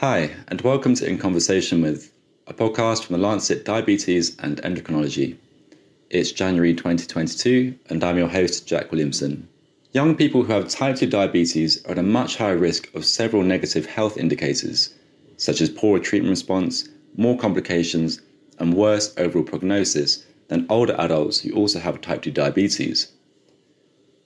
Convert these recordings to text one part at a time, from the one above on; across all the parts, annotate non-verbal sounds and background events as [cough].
Hi, and welcome to In Conversation with, a podcast from the Lancet Diabetes and Endocrinology. It's January 2022, and I'm your host, Jack Williamson. Young people who have type 2 diabetes are at a much higher risk of several negative health indicators, such as poorer treatment response, more complications, and worse overall prognosis than older adults who also have type 2 diabetes.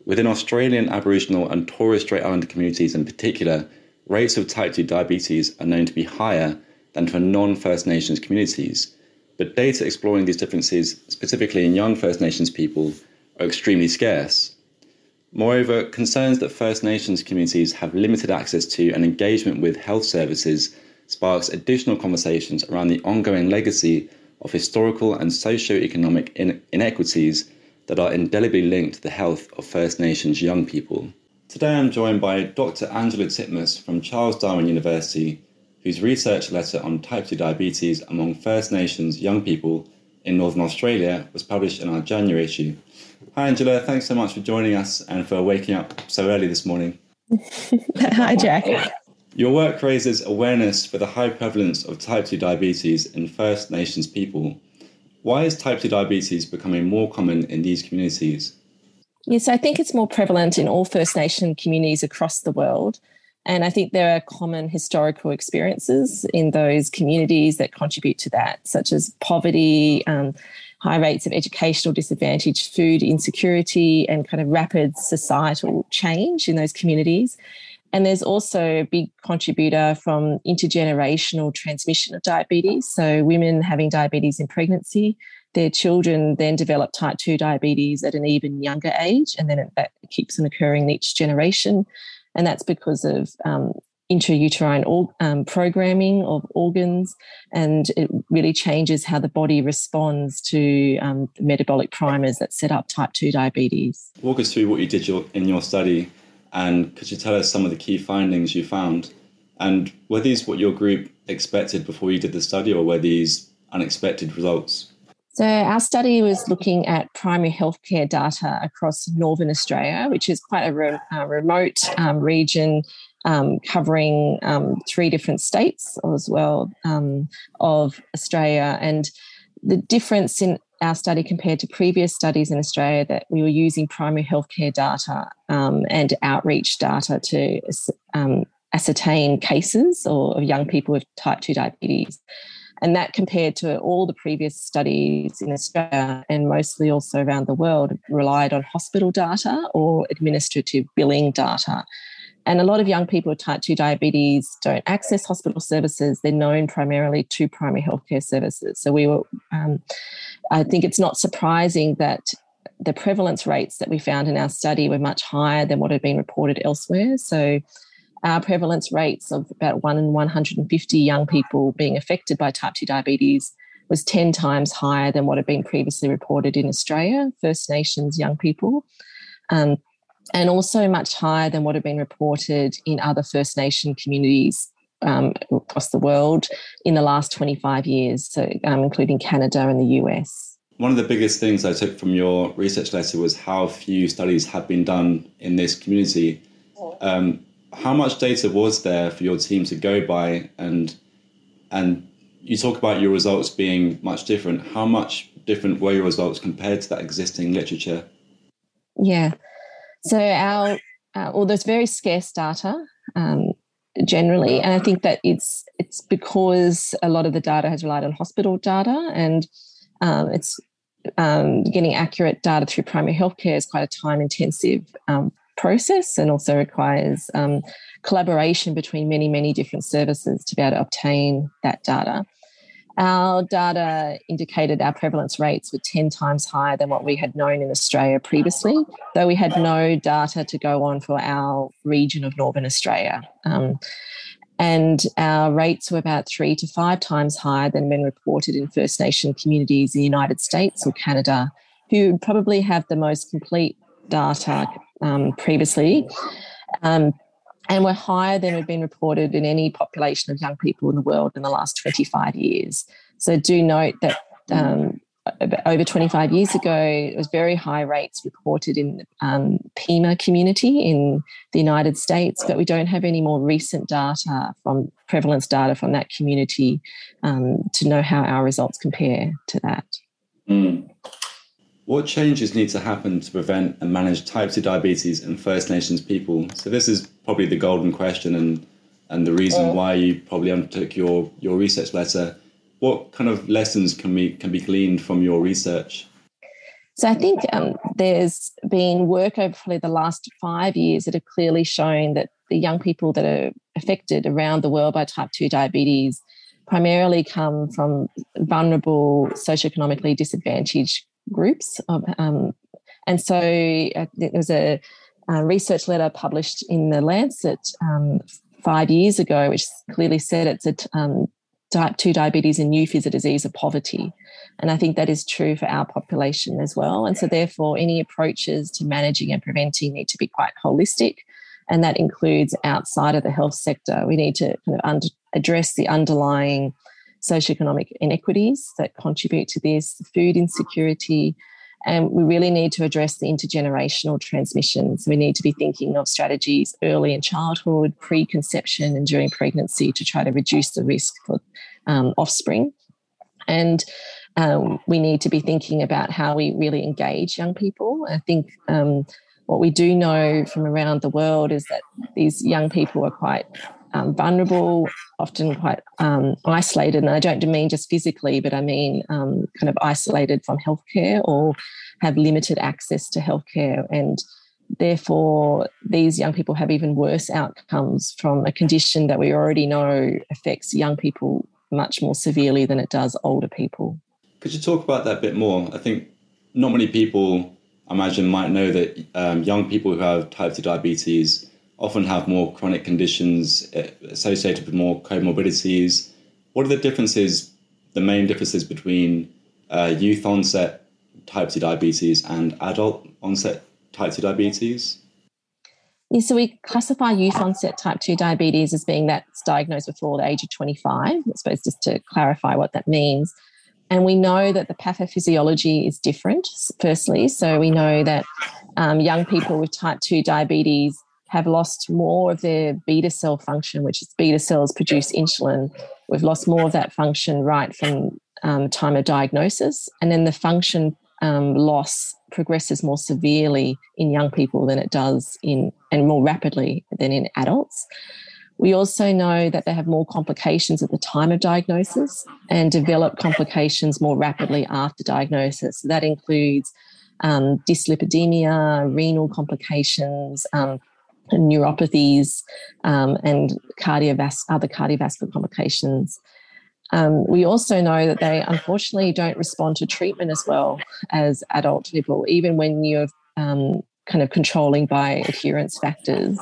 Within Australian Aboriginal and Torres Strait Islander communities in particular, rates of type 2 diabetes are known to be higher than for non First Nations communities. But data exploring these differences, specifically in young First Nations people, are extremely scarce. Moreover, concerns that First Nations communities have limited access to and engagement with health services sparks additional conversations around the ongoing legacy of historical and socio-economic inequities that are indelibly linked to the health of First Nations young people. Today I'm joined by Dr. Angela Titmuss from Charles Darwin University, whose research letter on type 2 diabetes among First Nations young people in Northern Australia was published in our January issue. Hi Angela, thanks so much for joining us and for waking up so early this morning. [laughs] Hi Jack. Your work raises awareness for the high prevalence of type 2 diabetes in First Nations people. Why is type 2 diabetes becoming more common in these communities? Yes, I think it's more prevalent in all First Nation communities across the world. And I think there are common historical experiences in those communities that contribute to that, such as poverty, um, high rates of educational disadvantage, food insecurity, and kind of rapid societal change in those communities. And there's also a big contributor from intergenerational transmission of diabetes. So, women having diabetes in pregnancy, their children then develop type 2 diabetes at an even younger age, and then it, that keeps on occurring in each generation. And that's because of um, intrauterine um, programming of organs, and it really changes how the body responds to um, metabolic primers that set up type 2 diabetes. Walk us through what you did your, in your study and could you tell us some of the key findings you found? And were these what your group expected before you did the study, or were these unexpected results? So, our study was looking at primary healthcare data across Northern Australia, which is quite a, re- a remote um, region um, covering um, three different states as well um, of Australia. And the difference in our study compared to previous studies in Australia that we were using primary healthcare data um, and outreach data to um, ascertain cases or of young people with type 2 diabetes. And that compared to all the previous studies in Australia and mostly also around the world relied on hospital data or administrative billing data. And a lot of young people with type 2 diabetes don't access hospital services. They're known primarily to primary healthcare services. So we were, um, I think it's not surprising that the prevalence rates that we found in our study were much higher than what had been reported elsewhere. So our prevalence rates of about one in 150 young people being affected by type 2 diabetes was 10 times higher than what had been previously reported in Australia, First Nations young people. Um, and also much higher than what had been reported in other First Nation communities um, across the world in the last 25 years, so um, including Canada and the US. One of the biggest things I took from your research letter was how few studies have been done in this community. Um, how much data was there for your team to go by, and and you talk about your results being much different. How much different were your results compared to that existing literature? Yeah, so our uh, well, there's very scarce data um, generally, and I think that it's it's because a lot of the data has relied on hospital data, and um, it's um, getting accurate data through primary healthcare is quite a time intensive um, process, and also requires um, collaboration between many many different services to be able to obtain that data. Our data indicated our prevalence rates were 10 times higher than what we had known in Australia previously, though we had no data to go on for our region of Northern Australia. Um, and our rates were about three to five times higher than when reported in First Nation communities in the United States or Canada, who probably have the most complete data um, previously. Um, and were higher than had been reported in any population of young people in the world in the last 25 years. So do note that um, over 25 years ago, it was very high rates reported in um, Pima community in the United States, but we don't have any more recent data from prevalence data from that community um, to know how our results compare to that. Mm. What changes need to happen to prevent and manage type 2 diabetes in First Nations people? So, this is probably the golden question and, and the reason why you probably undertook your, your research letter what kind of lessons can we can be gleaned from your research? So I think um, there's been work over probably the last five years that have clearly shown that the young people that are affected around the world by type 2 diabetes primarily come from vulnerable, socioeconomically disadvantaged groups. Of, um, and so uh, there was a, a, research letter published in the Lancet um, five years ago, which clearly said it's a um, type 2 diabetes and youth is a disease of poverty. And I think that is true for our population as well. And so, therefore, any approaches to managing and preventing need to be quite holistic. And that includes outside of the health sector. We need to kind of under, address the underlying socioeconomic inequities that contribute to this, food insecurity, and we really need to address the intergenerational transmissions. We need to be thinking of strategies early in childhood, preconception, and during pregnancy to try to reduce the risk for um, offspring. And um, we need to be thinking about how we really engage young people. I think um, what we do know from around the world is that these young people are quite um, vulnerable, often quite um, isolated. And I don't mean just physically, but I mean um, kind of isolated from healthcare or have limited access to healthcare. And therefore, these young people have even worse outcomes from a condition that we already know affects young people much more severely than it does older people. Could you talk about that a bit more? I think not many people, I imagine, might know that um, young people who have type 2 diabetes often have more chronic conditions eh, associated with more comorbidities. What are the differences, the main differences between uh, youth onset type 2 diabetes and adult onset type 2 diabetes? Yeah, so we classify youth onset type 2 diabetes as being that's diagnosed before the age of 25. I suppose just to clarify what that means. And we know that the pathophysiology is different, firstly. So we know that um, young people with type 2 diabetes have lost more of their beta cell function, which is beta cells produce insulin. We've lost more of that function right from um, time of diagnosis. And then the function um, loss progresses more severely in young people than it does in, and more rapidly than in adults. We also know that they have more complications at the time of diagnosis and develop complications more rapidly after diagnosis. So that includes um, dyslipidemia, renal complications, um, neuropathies, um, and cardiovas- other cardiovascular complications. Um, we also know that they unfortunately don't respond to treatment as well as adult people, even when you're um, kind of controlling by adherence factors.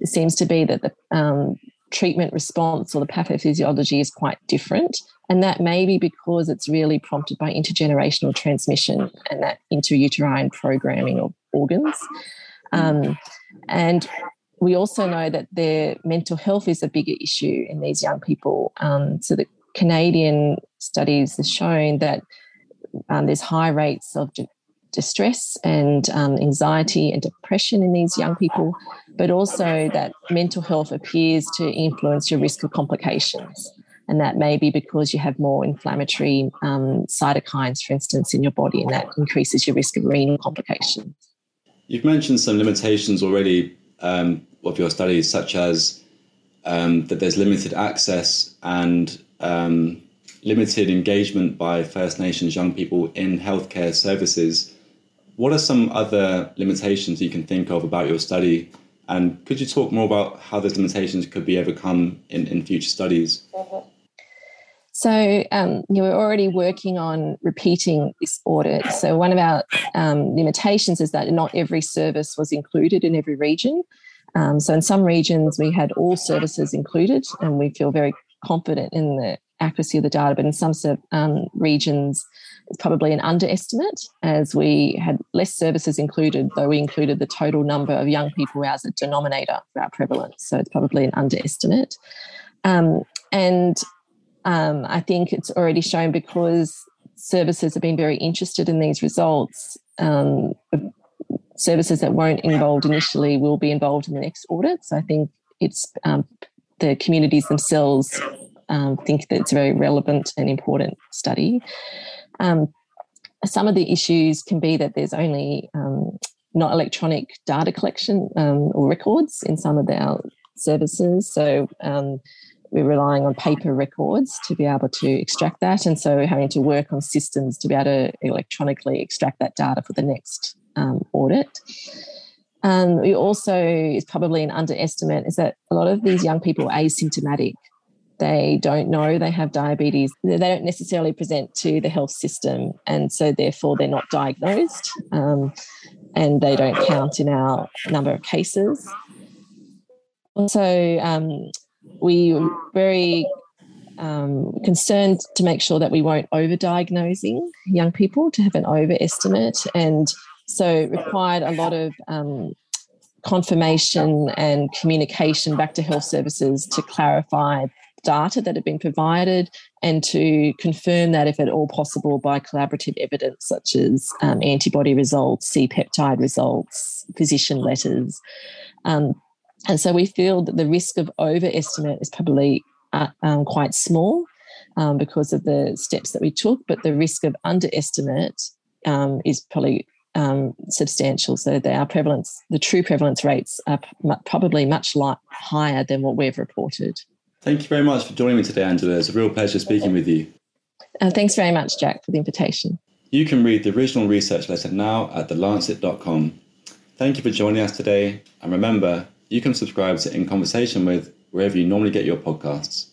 It seems to be that the um, treatment response or the pathophysiology is quite different. And that may be because it's really prompted by intergenerational transmission and that intrauterine programming of organs. Um, and we also know that their mental health is a bigger issue in these young people. Um, so the Canadian studies have shown that um, there's high rates of di- distress and um, anxiety and depression in these young people, but also that mental health appears to influence your risk of complications. And that may be because you have more inflammatory um, cytokines, for instance, in your body, and that increases your risk of renal complications. You've mentioned some limitations already um, of your studies, such as um, that there's limited access and um, limited engagement by First Nations young people in healthcare services. What are some other limitations you can think of about your study? And could you talk more about how those limitations could be overcome in, in future studies? Mm-hmm. So um, you we're already working on repeating this audit. So one of our um, limitations is that not every service was included in every region. Um, so in some regions we had all services included, and we feel very confident in the accuracy of the data. But in some um, regions, it's probably an underestimate, as we had less services included, though we included the total number of young people as a denominator for our prevalence. So it's probably an underestimate. Um, and um, I think it's already shown because services have been very interested in these results. Um, services that weren't involved initially will be involved in the next audit. So I think it's um, the communities themselves um, think that it's a very relevant and important study. Um, some of the issues can be that there's only um, not electronic data collection or records in some of our services. So we're relying on paper records to be able to extract that. And so we're having to work on systems to be able to electronically extract that data for the next um, audit. And we also, is probably an underestimate, is that a lot of these young people are asymptomatic. They don't know they have diabetes. They don't necessarily present to the health system. And so, therefore, they're not diagnosed um, and they don't count in our number of cases. Also, um, we were very um, concerned to make sure that we weren't overdiagnosing young people to have an overestimate, and so required a lot of um, confirmation and communication back to health services to clarify data that had been provided and to confirm that if at all possible by collaborative evidence such as um, antibody results, C peptide results, physician letters. Um, and so we feel that the risk of overestimate is probably uh, um, quite small um, because of the steps that we took, but the risk of underestimate um, is probably um, substantial. So our prevalence, the true prevalence rates are p- probably much li- higher than what we've reported. Thank you very much for joining me today, Angela. It's a real pleasure speaking with you. Uh, thanks very much, Jack, for the invitation. You can read the original research letter now at thelancet.com. Thank you for joining us today. And remember, you can subscribe to In Conversation with wherever you normally get your podcasts.